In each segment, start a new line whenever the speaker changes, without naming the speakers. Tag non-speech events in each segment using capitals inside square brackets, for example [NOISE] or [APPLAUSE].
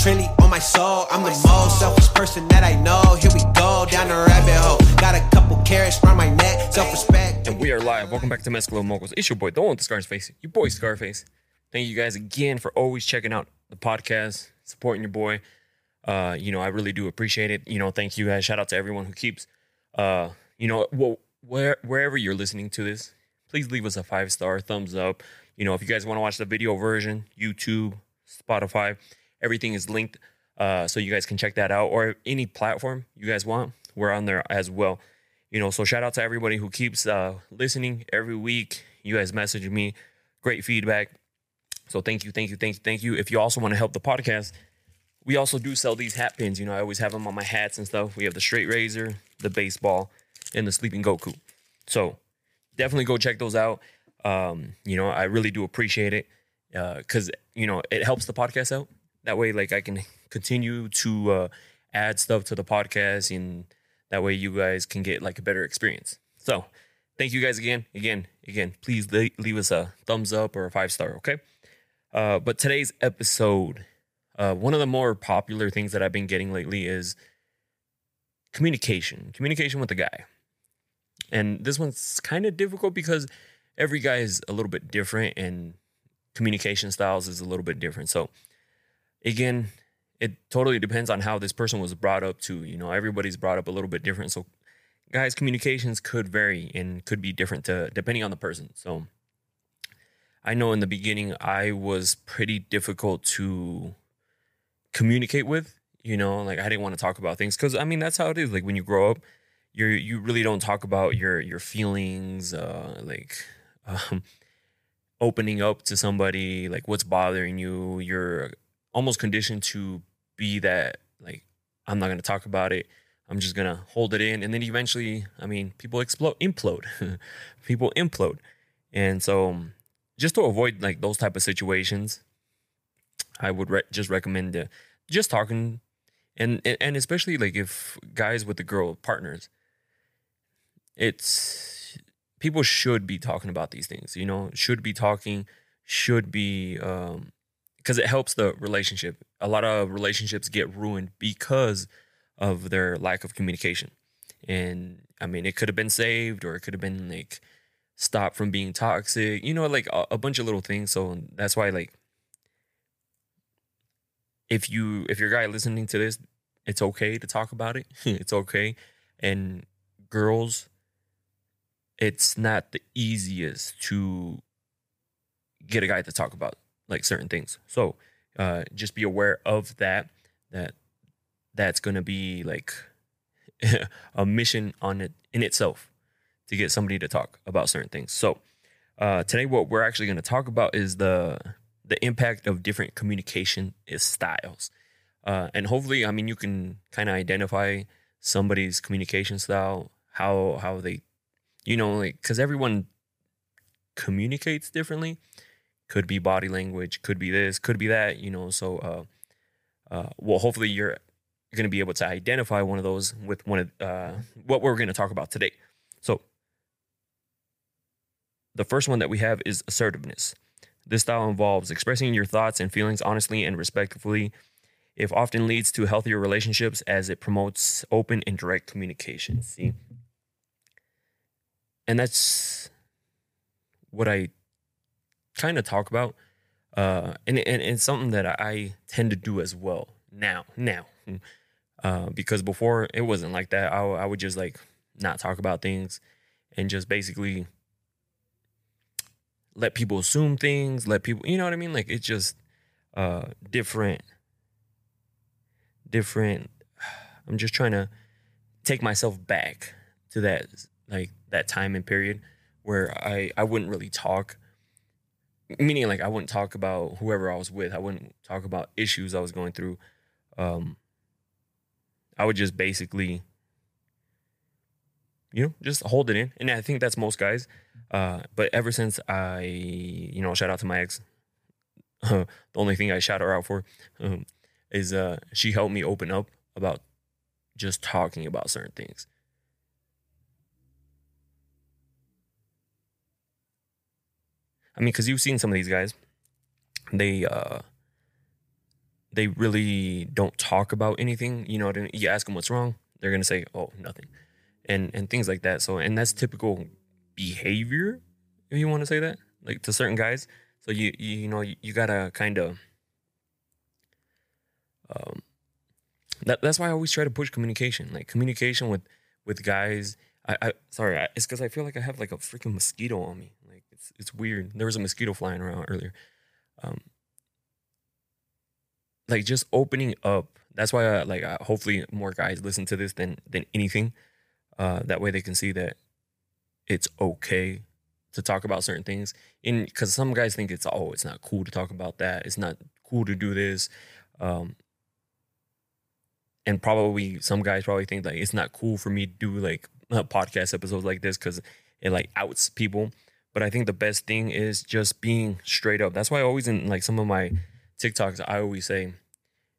Trinity on my soul. I'm the most selfish person that I know. Here we go down the rabbit hole. Got a couple carrots around my neck. Self respect.
And we are live. Welcome back to Mezcla of Moguls. It's your boy, the one with the Scarface. Your boy, Scarface. Thank you guys again for always checking out the podcast, supporting your boy. Uh, you know, I really do appreciate it. You know, thank you guys. Shout out to everyone who keeps, uh, you know, well, where wherever you're listening to this, please leave us a five star thumbs up. You know, if you guys want to watch the video version, YouTube, Spotify, everything is linked, uh, so you guys can check that out. Or any platform you guys want, we're on there as well. You know, so shout out to everybody who keeps uh, listening every week. You guys message me, great feedback. So thank you, thank you, thank you, thank you. If you also want to help the podcast, we also do sell these hat pins. You know, I always have them on my hats and stuff. We have the straight razor, the baseball, and the sleeping Goku. So definitely go check those out. Um, you know, I really do appreciate it because you know it helps the podcast out. That way, like I can continue to uh, add stuff to the podcast, and that way you guys can get like a better experience. So, thank you guys again, again, again. Please le- leave us a thumbs up or a five star, okay? Uh, but today's episode, uh, one of the more popular things that I've been getting lately is communication, communication with the guy. And this one's kind of difficult because every guy is a little bit different and communication styles is a little bit different. So, again, it totally depends on how this person was brought up to. You know, everybody's brought up a little bit different. So, guys, communications could vary and could be different to depending on the person. So, I know in the beginning I was pretty difficult to communicate with. You know, like I didn't want to talk about things because I mean that's how it is. Like when you grow up, you you really don't talk about your your feelings, uh, like [LAUGHS] um, opening up to somebody, like what's bothering you. You're almost conditioned to be that like I'm not gonna talk about it. I'm just gonna hold it in, and then eventually, I mean, people explode, implode, [LAUGHS] people implode, and so just to avoid like those type of situations, I would re- just recommend uh, just talking, and and especially like if guys with the girl partners, it's people should be talking about these things. You know, should be talking, should be um because it helps the relationship. A lot of relationships get ruined because of their lack of communication. And I mean, it could have been saved or it could have been like stopped from being toxic, you know, like a, a bunch of little things. So that's why, like, if you, if your guy listening to this, it's okay to talk about it. [LAUGHS] it's okay. And girls, it's not the easiest to get a guy to talk about like certain things. So uh, just be aware of that. That that's gonna be like [LAUGHS] a mission on it in itself to get somebody to talk about certain things. So uh, today, what we're actually gonna talk about is the the impact of different communication styles, uh, and hopefully, I mean, you can kind of identify somebody's communication style, how how they, you know, like because everyone communicates differently could be body language, could be this, could be that, you know. So, uh, uh, well, hopefully you're going to be able to identify one of those with one of uh, what we're going to talk about today. So, the first one that we have is assertiveness. This style involves expressing your thoughts and feelings honestly and respectfully. It often leads to healthier relationships as it promotes open and direct communication. See? And that's what I kind of talk about, uh, and, and it's something that I tend to do as well now. Now, uh, because before it wasn't like that. I, I would just like not talk about things and just basically let people assume things. Let people, you know what I mean? Like it's just uh, different, different. [SIGHS] I'm just trying to take myself back to that like that time and period where I I wouldn't really talk meaning like I wouldn't talk about whoever I was with. I wouldn't talk about issues I was going through. Um, I would just basically, you know, just hold it in. And I think that's most guys. Uh, but ever since I, you know, shout out to my ex, [LAUGHS] the only thing I shout her out for um, is uh, she helped me open up about just talking about certain things. I mean, because you've seen some of these guys, they uh, they really don't talk about anything. You know, you ask them what's wrong, they're gonna say, "Oh, nothing," and and things like that. So, and that's typical behavior, if you want to say that, like to certain guys. So you you, you know you, you gotta kind of um that that's why I always try to push communication, like communication with with guys. I, I sorry, I, it's because I feel like I have like a freaking mosquito on me. It's it's weird. There was a mosquito flying around earlier. Um, like just opening up. That's why I, like I, hopefully more guys listen to this than than anything. Uh, that way they can see that it's okay to talk about certain things. In because some guys think it's oh it's not cool to talk about that. It's not cool to do this. Um, and probably some guys probably think like it's not cool for me to do like podcast episodes like this because it like outs people. But I think the best thing is just being straight up. That's why I always in like some of my TikToks I always say,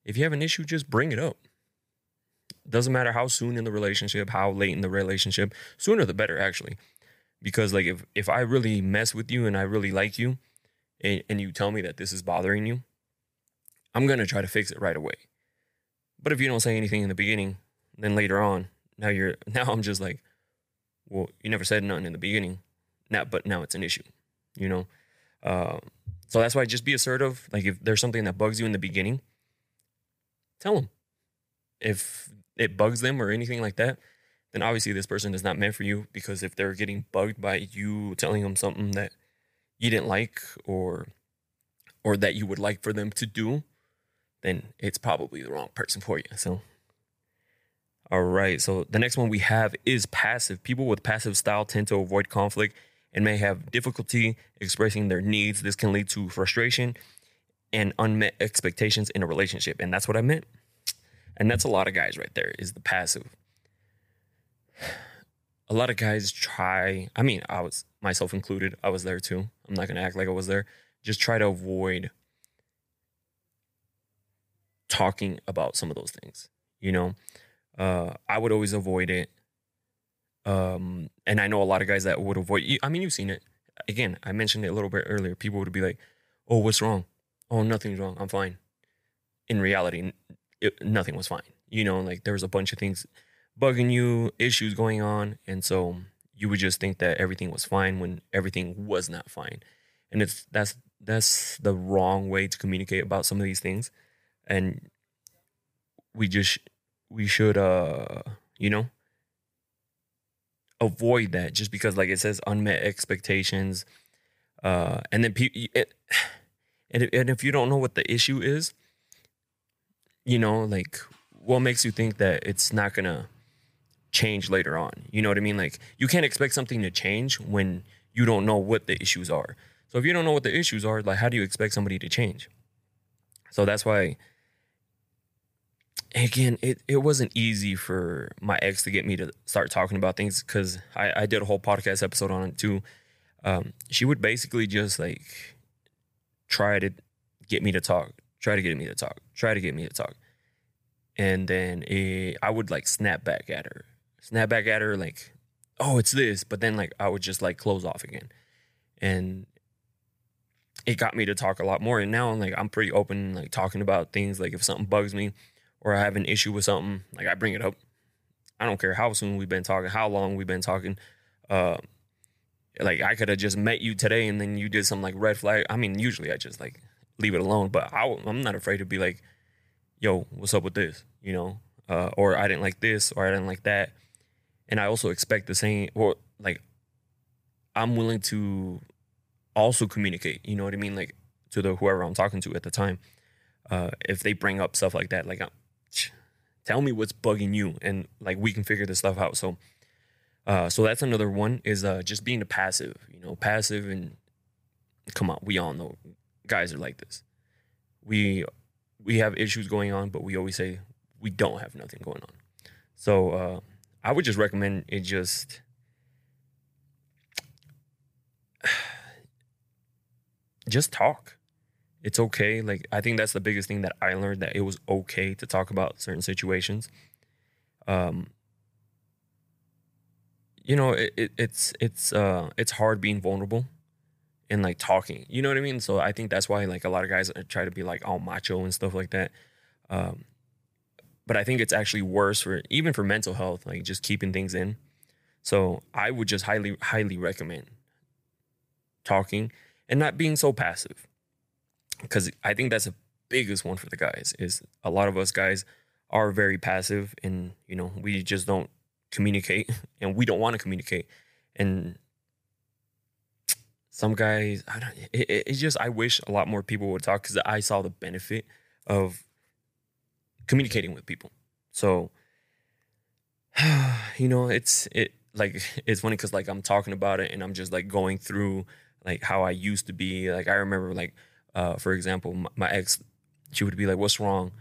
if you have an issue, just bring it up. Doesn't matter how soon in the relationship, how late in the relationship, sooner the better actually. Because like if if I really mess with you and I really like you and, and you tell me that this is bothering you, I'm gonna try to fix it right away. But if you don't say anything in the beginning, then later on, now you're [LAUGHS] now I'm just like, well, you never said nothing in the beginning. Now, but now it's an issue, you know. Uh, so that's why just be assertive. Like if there's something that bugs you in the beginning, tell them. If it bugs them or anything like that, then obviously this person is not meant for you because if they're getting bugged by you telling them something that you didn't like or or that you would like for them to do, then it's probably the wrong person for you. So, all right. So, the next one we have is passive. People with passive style tend to avoid conflict and may have difficulty expressing their needs. This can lead to frustration and unmet expectations in a relationship. And that's what I meant. And that's a lot of guys right there is the passive. A lot of guys try, I mean, I was myself included, I was there too. I'm not going to act like I was there. Just try to avoid talking about some of those things. You know, uh, I would always avoid it. Um, and I know a lot of guys that would avoid. I mean, you've seen it. Again, I mentioned it a little bit earlier. People would be like, "Oh, what's wrong? Oh, nothing's wrong. I'm fine." In reality, it, nothing was fine. You know, like there was a bunch of things bugging you, issues going on, and so you would just think that everything was fine when everything was not fine. And it's that's that's the wrong way to communicate about some of these things and we just we should uh you know avoid that just because like it says unmet expectations uh and then people [SIGHS] and, and if you don't know what the issue is you know like what makes you think that it's not gonna change later on? You know what i mean? Like you can't expect something to change when you don't know what the issues are. So if you don't know what the issues are like how do you expect somebody to change? So that's why again, it, it wasn't easy for my ex to get me to start talking about things because I, I did a whole podcast episode on it too. Um, she would basically just like try to get me to talk, try to get me to talk, try to get me to talk. And then it, I would like snap back at her, snap back at her like, oh, it's this. But then like I would just like close off again. And it got me to talk a lot more. And now I'm like, I'm pretty open, like talking about things. Like if something bugs me, or I have an issue with something, like I bring it up. I don't care how soon we've been talking, how long we've been talking. Uh, like I could have just met you today and then you did some like red flag. I mean, usually I just like leave it alone, but I, am not afraid to be like, yo, what's up with this? You know, uh, or I didn't like this or I didn't like that. And I also expect the same, or like, I'm willing to also communicate, you know what I mean? Like to the whoever I'm talking to at the time. Uh, if they bring up stuff like that, like tell me what's bugging you and like we can figure this stuff out. So uh so that's another one is uh just being a passive you know passive and come on we all know guys are like this. We we have issues going on but we always say we don't have nothing going on. So uh i would just recommend it just [SIGHS] just talk it's okay. Like I think that's the biggest thing that I learned that it was okay to talk about certain situations. Um, you know, it, it, it's it's uh it's hard being vulnerable and like talking. You know what I mean? So I think that's why like a lot of guys try to be like all macho and stuff like that. Um, but I think it's actually worse for even for mental health, like just keeping things in. So I would just highly, highly recommend talking and not being so passive. Because I think that's the biggest one for the guys is a lot of us guys are very passive and you know we just don't communicate [LAUGHS] and we don't want to communicate. And some guys I don't it, it- it's just I wish a lot more people would talk because I saw the benefit of communicating with people. So [SIGHS] you know it's it like it's funny because like I'm talking about it and I'm just like going through like how I used to be. Like I remember like uh for example my, my ex she would be like what's wrong?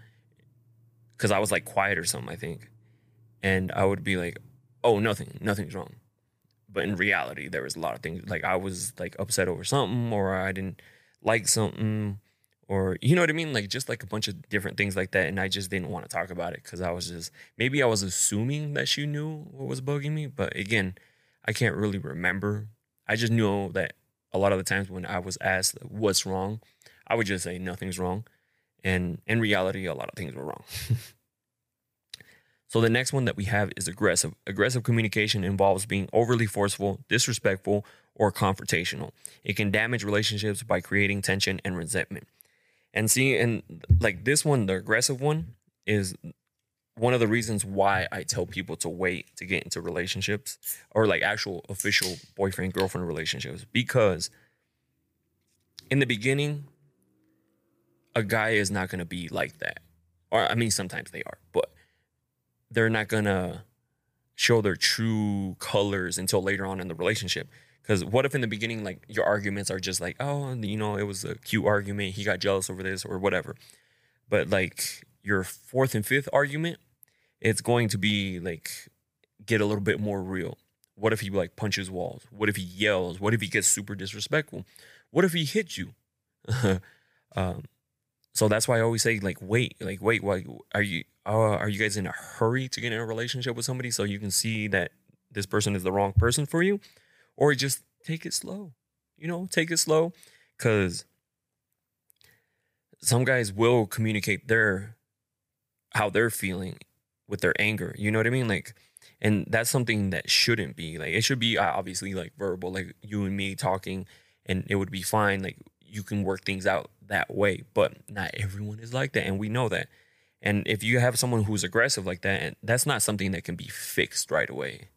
Because I was like quiet or something I think. And I would be like oh nothing nothing's wrong. But in reality there was a lot of things like I was like upset over something or I didn't like something or you know what I mean? Like just like a bunch of different things like that and I just didn't want to talk about it because I was just maybe I was assuming that she knew what was bugging me but again I can't really remember. I just know that a lot of the times when I was asked what's wrong I would just say nothing's wrong and in reality a lot of things were wrong [LAUGHS] so the next one that we have is aggressive. Aggressive communication involves being overly forceful, disrespectful, or confrontational. It can damage relationships by creating tension and resentment. And see, and like this one, the aggressive one, is one of the reasons why I tell people to wait to get into relationships or like actual official boyfriend girlfriend relationships because in the beginning, a guy is not going to be like that. Or I mean, sometimes they are, but they're not gonna show their true colors until later on in the relationship. Because what if in the beginning, like your arguments are just like, oh, you know, it was a cute argument, he got jealous over this or whatever. But like your fourth and fifth argument, it's going to be like get a little bit more real. What if he like punches walls? What if he yells? What if he gets super disrespectful? What if he hits you? [LAUGHS] um, so that's why I always say like wait, like wait, why are you uh, are you guys in a hurry to get in a relationship with somebody so you can see that this person is the wrong person for you, or just take it slow, you know, take it slow, because some guys will communicate their how they're feeling with their anger. You know what I mean? Like, and that's something that shouldn't be like it should be uh, obviously like verbal, like you and me talking, and it would be fine. Like you can work things out that way, but not everyone is like that, and we know that. And if you have someone who's aggressive like that, and that's not something that can be fixed right away.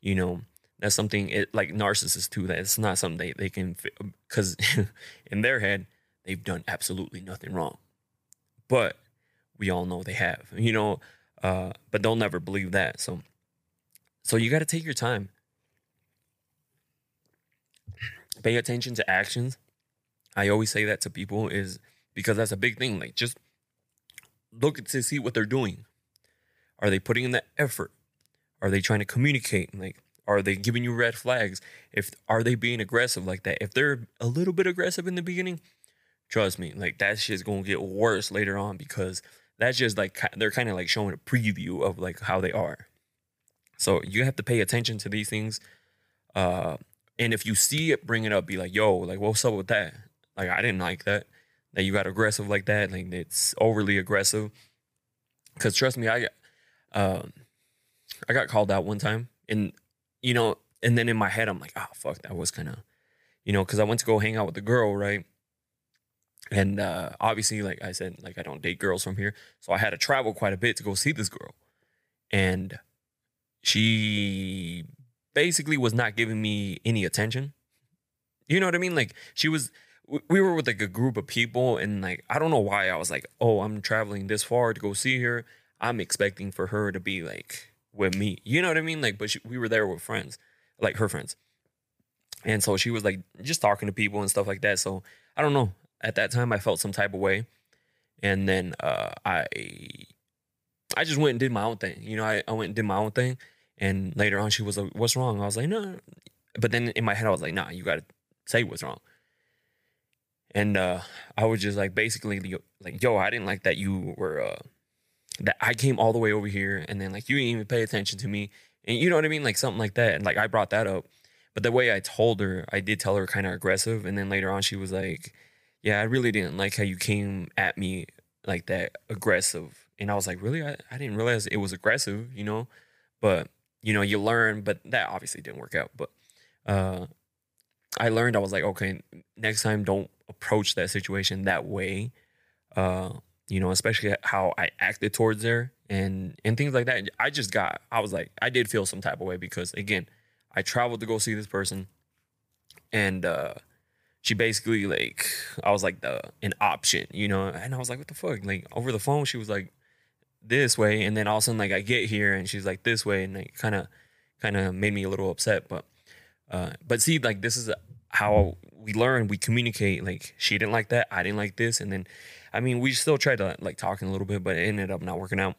You know, that's something it like narcissists too. That it's not something they, they can because [LAUGHS] in their head they've done absolutely nothing wrong, but we all know they have. You know, uh, but they'll never believe that. So, so you got to take your time. Pay attention to actions. I always say that to people is because that's a big thing. Like just look to see what they're doing. Are they putting in the effort? Are they trying to communicate? Like, are they giving you red flags? If are they being aggressive like that? If they're a little bit aggressive in the beginning, trust me, like that shit's gonna get worse later on because that's just like they're kind of like showing a preview of like how they are. So you have to pay attention to these things. Uh, and if you see it, bring it up. Be like, yo, like, what's up with that? Like, I didn't like that. That you got aggressive like that. Like, it's overly aggressive. Cause trust me, I, um, I got called out one time, and you know, and then in my head, I'm like, oh fuck, that was kind of, you know, because I went to go hang out with the girl, right? And uh, obviously, like I said, like I don't date girls from here, so I had to travel quite a bit to go see this girl, and she basically was not giving me any attention. You know what I mean? Like she was we- we were with like a group of people and like I don't know why I was like, "Oh, I'm traveling this far to go see her. I'm expecting for her to be like with me." You know what I mean? Like but she, we were there with friends, like her friends. And so she was like just talking to people and stuff like that. So I don't know. At that time I felt some type of way. And then uh I I just went and did my own thing. You know, I, I went and did my own thing. And later on, she was like, "What's wrong?" I was like, "No." But then in my head, I was like, "Nah, you gotta say what's wrong." And uh, I was just like, basically, like, "Yo, I didn't like that you were uh, that I came all the way over here, and then like you didn't even pay attention to me, and you know what I mean, like something like that." And like I brought that up, but the way I told her, I did tell her kind of aggressive, and then later on she was like, "Yeah, I really didn't like how you came at me like that aggressive." And I was like, "Really? I, I didn't realize it was aggressive, you know." But you know, you learn, but that obviously didn't work out. But uh, I learned. I was like, okay, next time don't approach that situation that way. Uh, you know, especially how I acted towards her and and things like that. I just got. I was like, I did feel some type of way because again I traveled to go see this person, and uh, she basically like I was like the an option, you know, and I was like, what the fuck? Like over the phone, she was like this way, and then all of a sudden like I get here and she's like this way, and like kind of kind of made me a little upset, but uh, but see, like this is how we learn, we communicate. Like she didn't like that, I didn't like this, and then I mean we still tried to like talking a little bit, but it ended up not working out.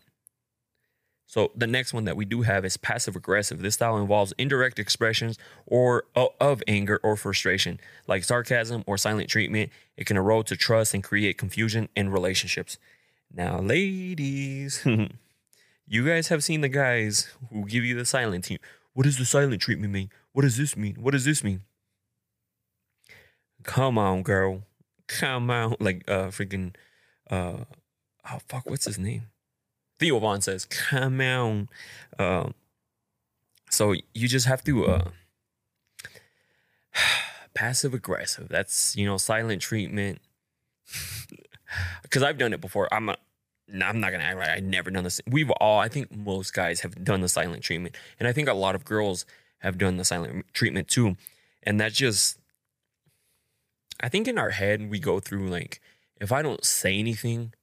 So the next one that we do have is passive aggressive. This style involves indirect expressions or of anger or frustration, like sarcasm or silent treatment. It can erode to trust and create confusion in relationships. Now, ladies, [LAUGHS] you guys have seen the guys who give you the silent treatment. What does the silent treatment mean? What does this mean? What does this mean? Come on, girl. Come on. Like uh freaking uh oh fuck, what's his name? Theo Von says, "Come on." Uh, so you just have to uh, [SIGHS] passive aggressive. That's you know silent treatment. [LAUGHS] Because I've done it before. I'm a, I'm not gonna act like I've never done this. We've all, I think most guys have done the silent treatment, and I think a lot of girls have done the silent treatment too. And that's just, I think in our head we go through like, if I don't say anything,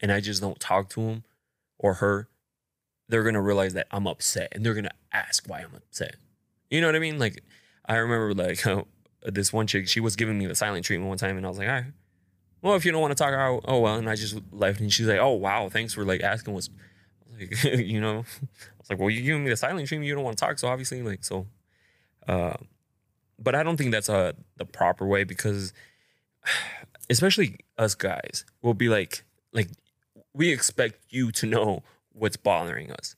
and I just don't talk to him, or her, they're gonna realize that I'm upset and they're gonna ask why I'm upset. You know what I mean? Like I remember like [LAUGHS] uh, this one chick, she was giving me the silent treatment one time, and I was like, all right, well, if you don't want to talk, oh, oh well, and I just left, and she's like, oh wow, thanks for like asking what's [LAUGHS] like, you know, [LAUGHS] I was like, well, you're giving me the silent treatment, you don't want to talk, so obviously, like, so, uh, but I don't think that's uh the proper way because, [SIGHS] especially us guys, will be like, like we expect you to know what's bothering us.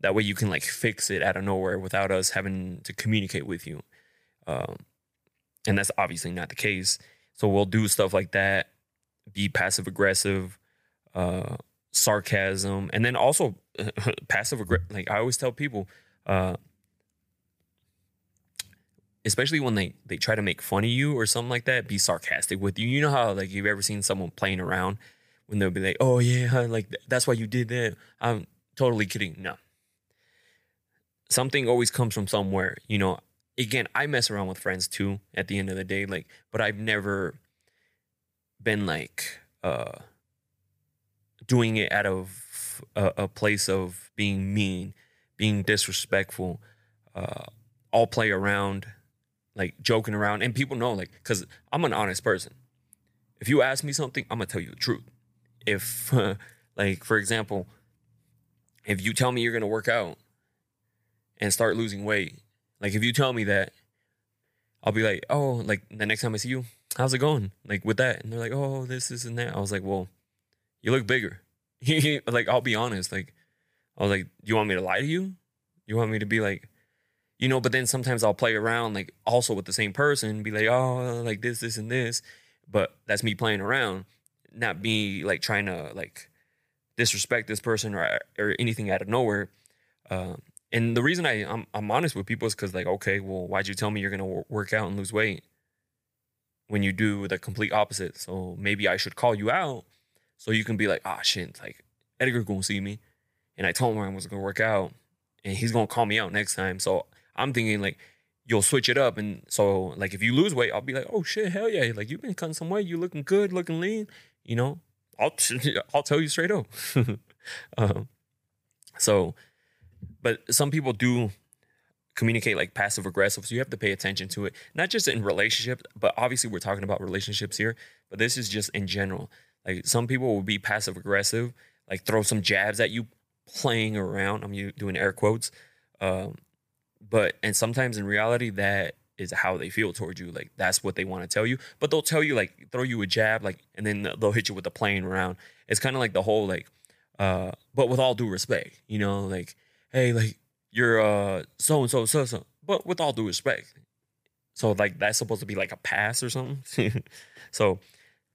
That way you can like fix it out of nowhere without us having to communicate with you. Um, and that's obviously not the case. So we'll do stuff like that, be passive aggressive, uh, sarcasm, and then also [LAUGHS] passive aggressive. Like I always tell people, uh, especially when they they try to make fun of you or something like that, be sarcastic with you. You know how like you've ever seen someone playing around when they'll be like, "Oh yeah, like that's why you did that." I'm totally kidding. No. Something always comes from somewhere, you know. Again, I mess around with friends too at the end of the day, like, but I've never been like uh doing it out of a, a place of being mean, being disrespectful, uh all play around, like joking around, and people know, like, because I'm an honest person. If you ask me something, I'm gonna tell you the truth if uh, [LAUGHS] like for example if you tell me you're going to work out and start losing weight like if you tell me that i'll be like oh like the next time i see you how's it going? Like with that. And they're like oh this is and that. I was like well you look bigger. [LAUGHS] Like i'll be honest like i was like you want me to lie to you? You want me to be like you know but then sometimes i'll play around like also with the same person be like oh like this this and this but that's me playing around not be like trying to like disrespect this person or or anything out of nowhere. Um, and the reason I I'm, I'm honest with people is because like okay, well, why'd you tell me you're gonna work out and lose weight when you do the complete opposite? So maybe I should call you out so you can be like, ah, oh, shit, like Edgar gonna see me, and I told him I was gonna work out, and he's gonna call me out next time. So I'm thinking like you'll switch it up, and so like if you lose weight, I'll be like, oh shit, hell yeah, like you've been cutting some weight, you're looking good, looking lean you know, I'll [LAUGHS] I'll tell you straight up. [LAUGHS] um, so, but some people do communicate like passive aggressive, so you have to pay attention to it. Not just in relationships, but obviously we're talking about relationships here. But this is just in general. Like some people will be passive aggressive, like throw some jabs at you, playing around. I'm doing air quotes. Um, but and sometimes in reality that is how they feel towards you. Like that's what they want to tell you. But they'll tell you like throw you a jab, like, and then they'll hit you with a plane around. It's kind of like the whole like, uh, but with all due respect, you know, like, hey, like you're uh so and so so so. But with all due respect, So like that's supposed to be like a pass or something. [LAUGHS] so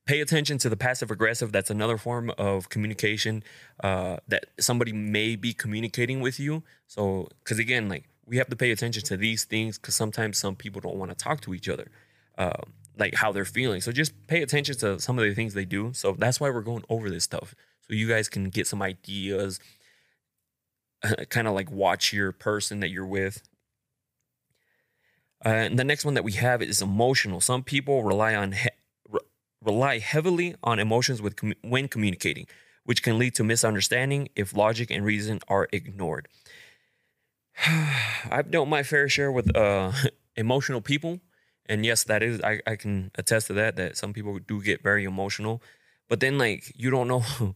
pay attention to the passive aggressive. That's another form of communication uh, that somebody may be communicating with you. So because again, like we have to pay attention to these things because sometimes some people don't want to talk to each other. Uh, like how they're feeling. So just pay attention to some of the things they do. So that's why we're going over this stuff. So you guys can get some ideas, [LAUGHS] kind of like watch your person that you're with. Uh, and the next one that we have is emotional. Some people rely on he- re- rely heavily on emotions with com- when communicating, which can lead to misunderstanding if logic and reason are ignored. [SIGHS] I've dealt my fair share with uh, [LAUGHS] emotional people. And yes that is I, I can attest to that that some people do get very emotional. But then like you don't know [LAUGHS]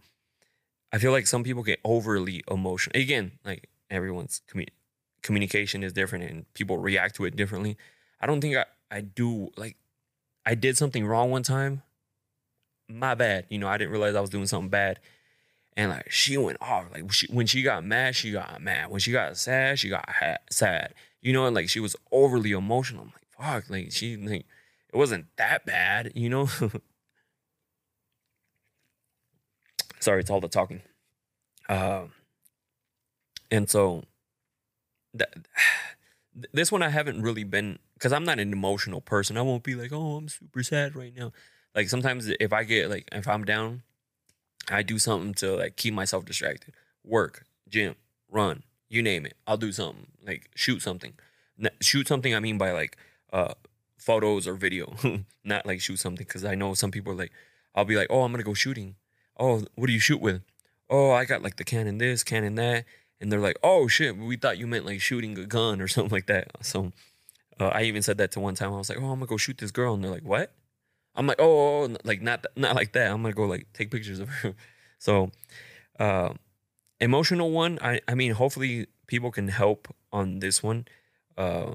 i feel like some people get overly emotional again like everyone's commu- communication is different and people react to it differently. I don't think i, I do like i did something wrong one time. My bad you know i didn't realize i was doing something bad and like she went off like she, when she got mad she got mad when she got sad she got ha- sad you know and like she was overly emotional I'm like fuck, like she like it wasn't that bad, you know. [LAUGHS] Sorry, it's all the talking. Uh, and so that this one I haven't really been because I'm not an emotional person. I won't be like, oh, I'm super sad right now. Like sometimes if I get like if I'm down, I do something to like keep myself distracted. Work, gym, run, you name it. I'll do something like shoot something. Shoot something. I mean by like uh, photos or video, [LAUGHS] not like shoot something. Because I know some people are like, I'll be like, oh, I'm gonna go shooting. Oh, what do you shoot with? Oh, I got like the Canon this, Canon that, and they're like, oh shit, we thought you meant like shooting a gun or [LAUGHS] something like that. So uh, I even said that to one time. I was like, oh, I'm gonna go shoot this girl, and they're like, what? I'm like, oh, oh, oh like not not like that. I'm gonna go like take pictures of her. [LAUGHS] so, uh, emotional one. I I mean, hopefully people can help on this one. Uh,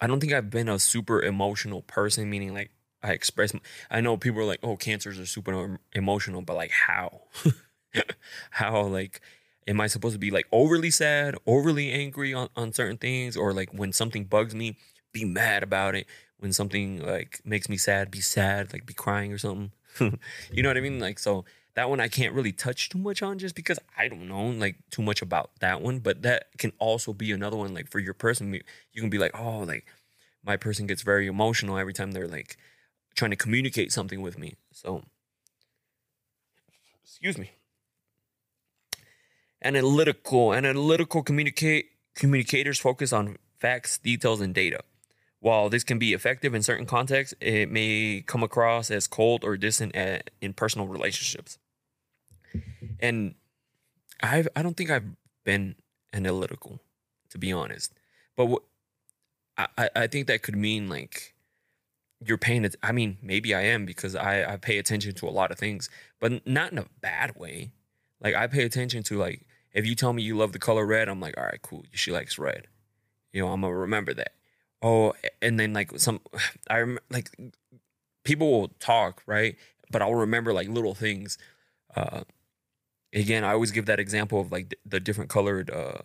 I don't think I've been a super emotional person, meaning like I express. I know people are like, "Oh, cancers are super emotional," but like how? [LAUGHS] how like am I supposed to be like overly sad, overly angry on on certain things, or like when something bugs me, be mad about it? When something like makes me sad, be sad, like be crying or something. [LAUGHS] you know what I mean? Like so that one I can't really touch too much on just because I don't know like too much about that one. But that can also be another one like for your person. You can be like, oh, like my person gets very emotional every time they're like trying to communicate something with me. So, excuse me. Analytical, analytical communicate communicators focus on facts, details, and data. While this can be effective in certain contexts, it may come across as cold or distant at, in personal relationships and I I don't think I've been analytical, to be honest. But what, I I think that could mean like you're paying it. I mean, maybe I am because I I pay attention to a lot of things, but not in a bad way. Like I pay attention to like if you tell me you love the color red, I'm like, all right, cool. She likes red. You know, I'm gonna remember that. Oh, and then like some, [SIGHS] I rem- like people will talk right, but I'll remember like little things. Uh, again, I always give that example of like the different colored uh,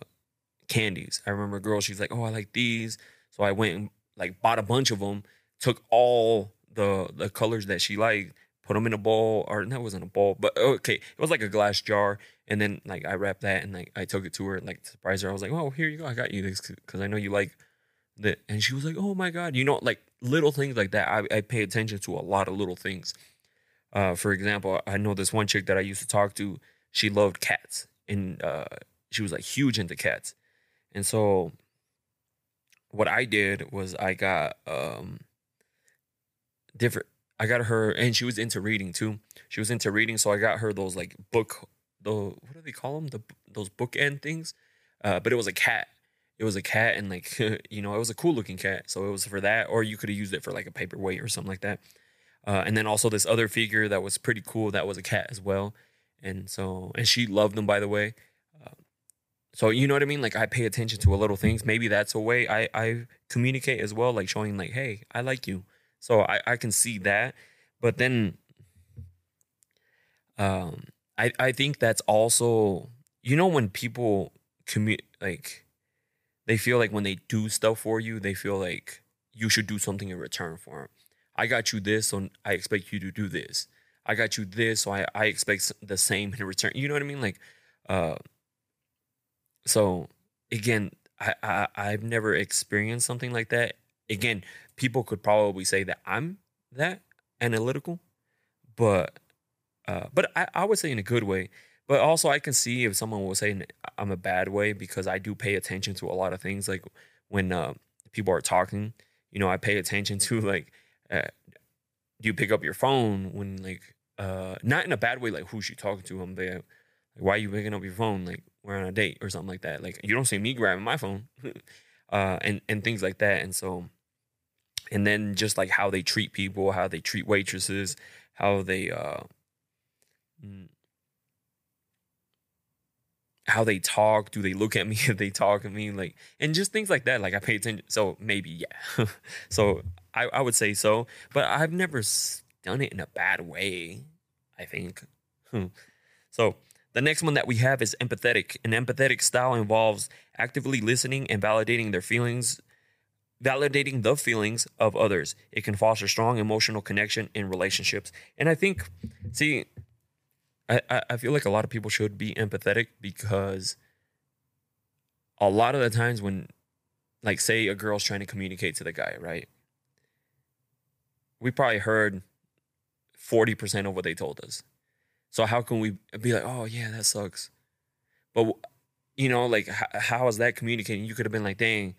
candies. I remember a girl, she's like, "Oh, I like these," so I went and like bought a bunch of them, took all the the colors that she liked, put them in a bowl, or that wasn't a bowl, but okay, it was like a glass jar, and then like I wrapped that and like I took it to her, like to surprise her. I was like, "Oh, here you go, I got you this because I know you like." That." and she was like, "Oh my god!" You know, like little things like that. I, I pay attention to a lot of little things. Uh, for example, I know this one chick that I used to talk to she loved cats and uh, she was like huge into cats. And so what I did was I got um different I got her and she was into reading too. She was into reading, so I got her those like book the what do they call them? The those bookend things. Uh, but it was a cat. It was a cat and like [LAUGHS] you know, it was a cool looking cat. So it was for that or you could have used it for like a paperweight or something like that. Uh, and then also this other figure that was pretty cool that was a cat as well and so and she loved them by the way uh, so you know what i mean like i pay attention to a little things maybe that's a way i i communicate as well like showing like hey i like you so i i can see that but then um i i think that's also you know when people commute like they feel like when they do stuff for you they feel like you should do something in return for them. I got you this, so I expect you to do this. I got you this, so I, I expect the same in return. You know what I mean? Like, uh, so again, I, I I've never experienced something like that. Again, people could probably say that I'm that analytical, but uh, but I, I would say in a good way. But also, I can see if someone will say I'm a bad way because I do pay attention to a lot of things. Like when uh, people are talking, you know, I pay attention to [LAUGHS] like, uh, do you pick up your phone when like, uh, not in a bad way, like who's she talking to? I'm there. Like, why are you picking up your phone? Like we're on a date or something like that. Like you don't see me grabbing my phone, [LAUGHS] uh, and and things like that. And so, and then just like how they treat people, how they treat waitresses, how they uh, mm, how they talk. Do they look at me [LAUGHS] if they talk at me? Like, and just things like that. Like I pay attention. So maybe yeah. [LAUGHS] so I I would say so, but I've never done it in a bad way. I think. Hmm. so the next one that we have is empathetic. An empathetic style involves actively listening and validating their feelings, validating the feelings of others. It can foster strong emotional connection in relationships. And I think, see, I, I feel like a lot of people should be empathetic because a lot of the times when, like, say a girl's trying to communicate to the guy, right? We probably heard 40% of what they told us so how can we be like, oh yeah, that sucks, but you know, like h- how is that communicating? You could have been like, dang,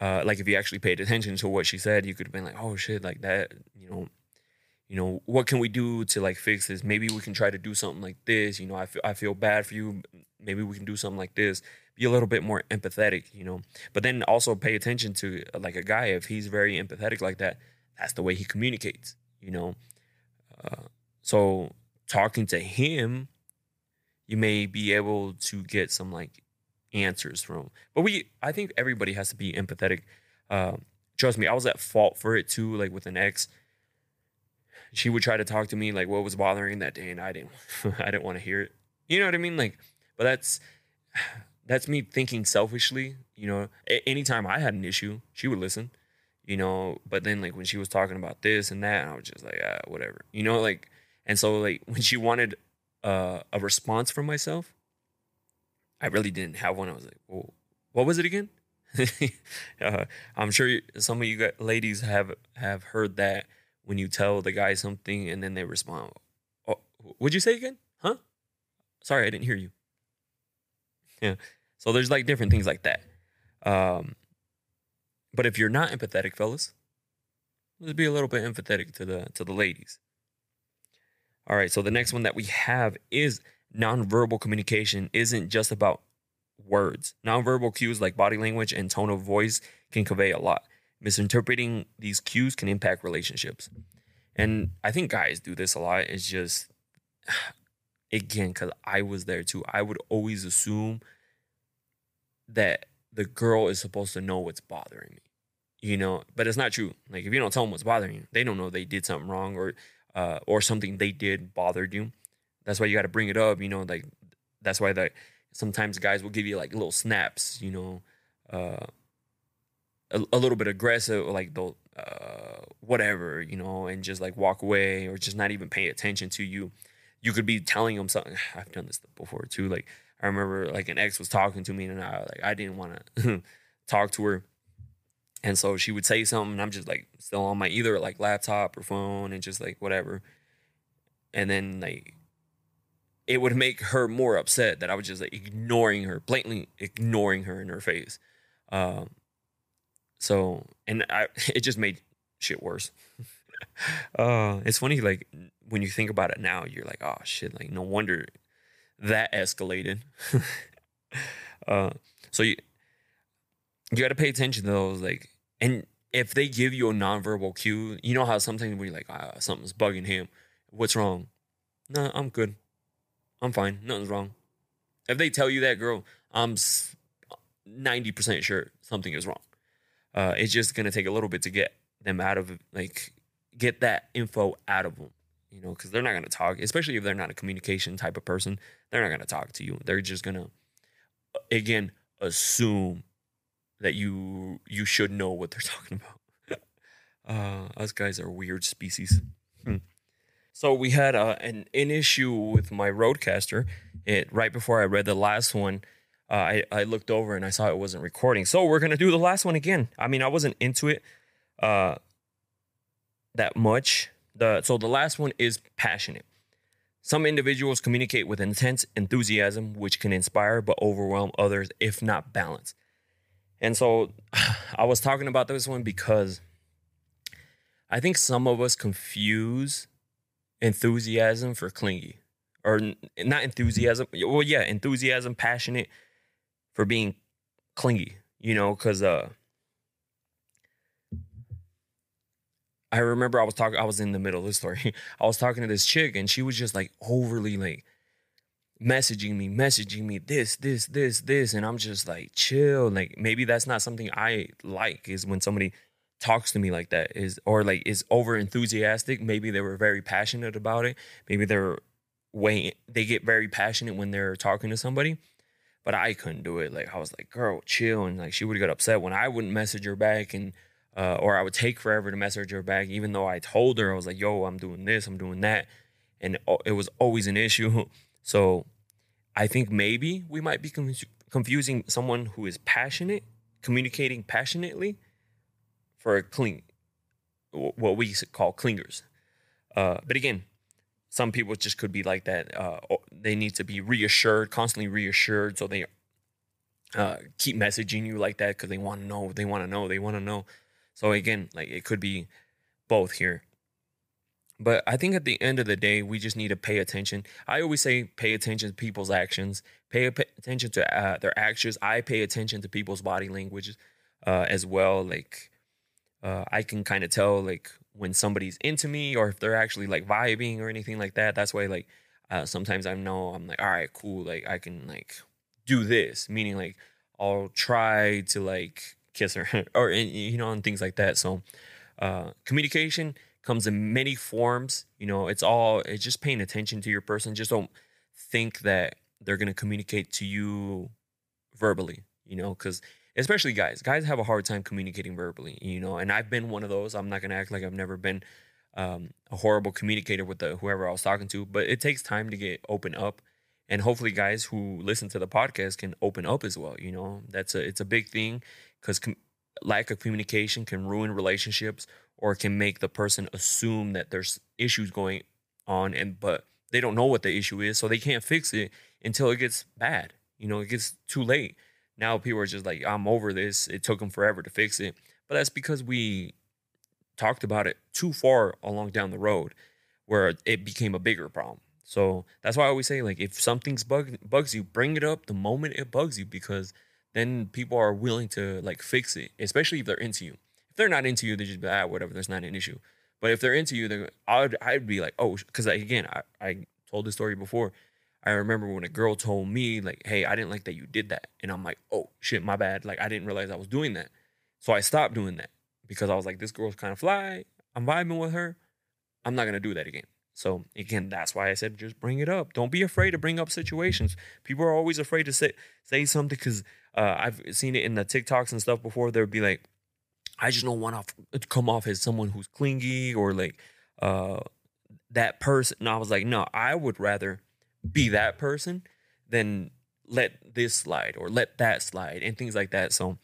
uh, like if you actually paid attention to what she said, you could have been like, oh shit, like that, you know, you know, what can we do to like fix this? Maybe we can try to do something like this. You know, I feel I feel bad for you. Maybe we can do something like this. Be a little bit more empathetic, you know. But then also pay attention to like a guy if he's very empathetic like that. That's the way he communicates, you know. Uh, so talking to him, you may be able to get some like answers from. But we, I think everybody has to be empathetic. Um, trust me, I was at fault for it too. Like with an ex, she would try to talk to me like what was bothering that day, and I didn't, [LAUGHS] I didn't want to hear it. You know what I mean? Like, but that's that's me thinking selfishly. You know, anytime I had an issue, she would listen. You know, but then like when she was talking about this and that, I was just like, ah, whatever. You know, like and so like when she wanted uh, a response from myself, I really didn't have one. I was like, well, what was it again? [LAUGHS] uh, I'm sure some of you ladies have have heard that when you tell the guy something and then they respond, oh, "What'd you say again? Huh? Sorry, I didn't hear you." Yeah. So there's like different things like that. Um, but if you're not empathetic, fellas, let's be a little bit empathetic to the to the ladies. All right, so the next one that we have is nonverbal communication isn't just about words. Nonverbal cues like body language and tone of voice can convey a lot. Misinterpreting these cues can impact relationships. And I think guys do this a lot. It's just, [SIGHS] again, because I was there too, I would always assume that the girl is supposed to know what's bothering me, you know, but it's not true. Like, if you don't tell them what's bothering you, they don't know they did something wrong or uh, or something they did bothered you. That's why you got to bring it up. You know, like that's why that sometimes guys will give you like little snaps. You know, uh, a, a little bit aggressive, like they'll uh, whatever. You know, and just like walk away or just not even pay attention to you. You could be telling them something. [SIGHS] I've done this before too. Like I remember, like an ex was talking to me, and I like I didn't want to [LAUGHS] talk to her and so she would say something, and I'm just like still on my either like laptop or phone and just like whatever. And then like it would make her more upset that I was just like ignoring her, blatantly ignoring her in her face. Um, so and I [LAUGHS] it just made shit worse. [LAUGHS] uh, it's funny like when you think about it now, you're like, oh shit, like no wonder that escalated. [LAUGHS] uh, so you you got to pay attention to those like and if they give you a nonverbal cue you know how sometimes you're like ah, something's bugging him. What's wrong? No i'm good. I'm fine. Nothing's wrong. If they tell you that girl i'm 90% sure something is wrong uh, it's just gonna take a little bit to get them out of like get that info out of them you know because they're not gonna talk especially if they're not a communication type of person they're not gonna talk to you they're just gonna again assume that you you should know what they're [LAUGHS] talking about. [LAUGHS] Uh, us guys are weird species. Hmm. So we had uh, an, an issue with my Rodecaster. It right before I read the last one, uh, I I looked over and I saw it wasn't recording. So we're gonna do the last one again. I mean, I wasn't into it uh, that much. The so the last one is passionate. Some individuals communicate with intense enthusiasm, which can inspire but overwhelm others if not balanced. And so [SIGHS] I was talking about this one because I think some of us confuse enthusiasm for clingy or not enthusiasm. Well, yeah, enthusiasm, passionate for being clingy, you know, because uh, I remember I was talking, I was in the middle of the story. [LAUGHS] I was talking to this chick and she was just like overly like messaging me, messaging me this, this, this, this. And I'm just like, chill. Like maybe that's not something I like is when somebody talks to me like that is or like is over enthusiastic. Maybe they were very passionate about it. Maybe they're way they get very passionate when they're talking to somebody. But I couldn't do it. Like I was like, girl, chill. And like she would get upset when I wouldn't message her back and uh, or I would take forever to message her back, even though I told her I was like, "Yo, I'm doing this, I'm doing that," and it was always an issue. [LAUGHS] So I think maybe we might be confusing someone who is passionate, communicating passionately, for a cling, what we call clingers. Uh, but again, some people just could be like that. Uh, they need to be reassured, constantly reassured, so they uh, keep messaging you like that because they want to know, they want to know, they want to know. So again, like it could be both here. But I think at the end of the day, we just need to pay attention. I always say pay attention to people's actions, pay attention to uh, their actions. I pay attention to people's body languages uh, as well. Like uh, I can kind of tell like when somebody's into me or if they're actually like vibing or anything like that. That's why like uh, sometimes I know I'm like, all right, cool. Like I can like do this, meaning like I'll try to like kiss her [LAUGHS] or you know and things like that. So uh, communication comes in many forms. You know, it's all it's just paying attention to your person. Just don't think that they're gonna communicate to you verbally. You know, because especially guys, guys have a hard time communicating verbally. You know, and I've been one of those. I'm not gonna act like I've never been um, a horrible communicator with the whoever I was talking to, but it takes time to get open up. And hopefully, guys who listen to the podcast can open up as well. You know, that's a it's a big thing because com- lack of communication can ruin relationships or can make the person assume that there's issues going on and but they don't know what the issue is so they can't fix it until it gets bad you know it gets too late now people are just like i'm over this it took them forever to fix it but that's because we talked about it too far along down the road where it became a bigger problem so that's why i always say like if something's bug, bugs you bring it up the moment it bugs you because then people are willing to like fix it especially if they're into you If they're not into you, they just be ah whatever. There's not an issue. But if they're into you, they I'd I'd be like oh because again I I told this story before. I remember when a girl told me like hey I didn't like that you did that and I'm like oh shit my bad like I didn't realize I was doing that. So I stopped doing that because I was like this girl's kind of fly. I'm vibing with her. I'm not gonna do that again. So again, that's why I said just bring it up. Don't be afraid to bring up situations. People are always afraid to say say something because uh, I've seen it in the TikToks and stuff before. They'll be like, I just don't want to come off as someone who's clingy or like uh, that person. And I was like, no, I would rather be that person than let this slide or let that slide and things like that. So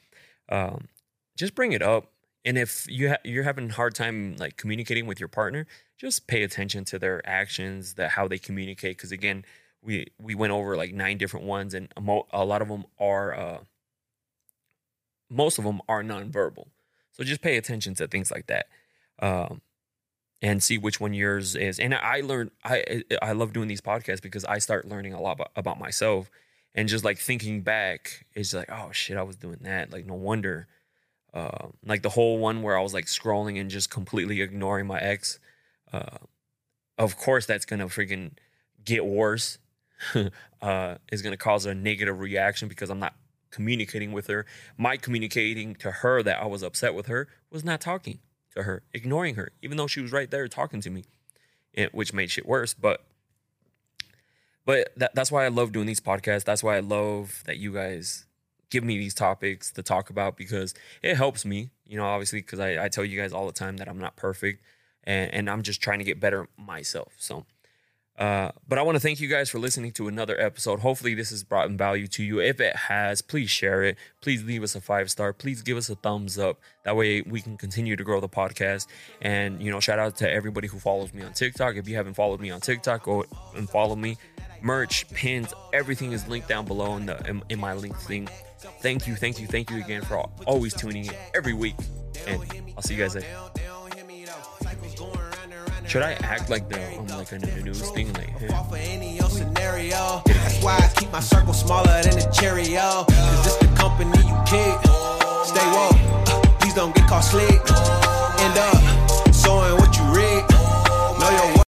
um, just bring it up. And if you ha- you're having a hard time like communicating with your partner, just pay attention to their actions, that how they communicate. Because again, we we went over like nine different ones, and a, mo- a lot of them are uh, most of them are nonverbal. So just pay attention to things like that. Um, and see which one yours is. And I learned I I love doing these podcasts because I start learning a lot about, myself and just like thinking back is like oh shit I was doing that like no wonder uh, like the whole one where I was like scrolling and just completely ignoring my ex uh, of course that's gonna freaking get worse [LAUGHS] uh, is gonna cause a negative reaction because I'm not communicating with her. My communicating to her that I was upset with her was not talking to her, ignoring her, even though she was right there talking to me, which made shit worse. But but that, that's why I love doing these podcasts. That's why I love that you guys give me these topics to talk about because it helps me, you know, obviously, because I, I tell you guys all the time that I'm not perfect and, and I'm just trying to get better myself. So, uh, but I want to thank you guys for listening to another episode. Hopefully, this has brought value to you. If it has, please share it. Please leave us a five star. Please give us a thumbs up. That way, we can continue to grow the podcast. And you know, shout out to everybody who follows me on TikTok. If you haven't followed me on TikTok, go and follow me. Merch, pins, everything is linked down below in the in, in my link thing. Thank you, thank you, thank you again for always tuning in every week. And I'll see you guys later. Should I act like the I'm like a newest thing like
him? scenario. That's why I keep my circle smaller than a Cheerio. Cause this the company you kid. Stay woke. Please don't get caught slick. End up sewing what you read. Know your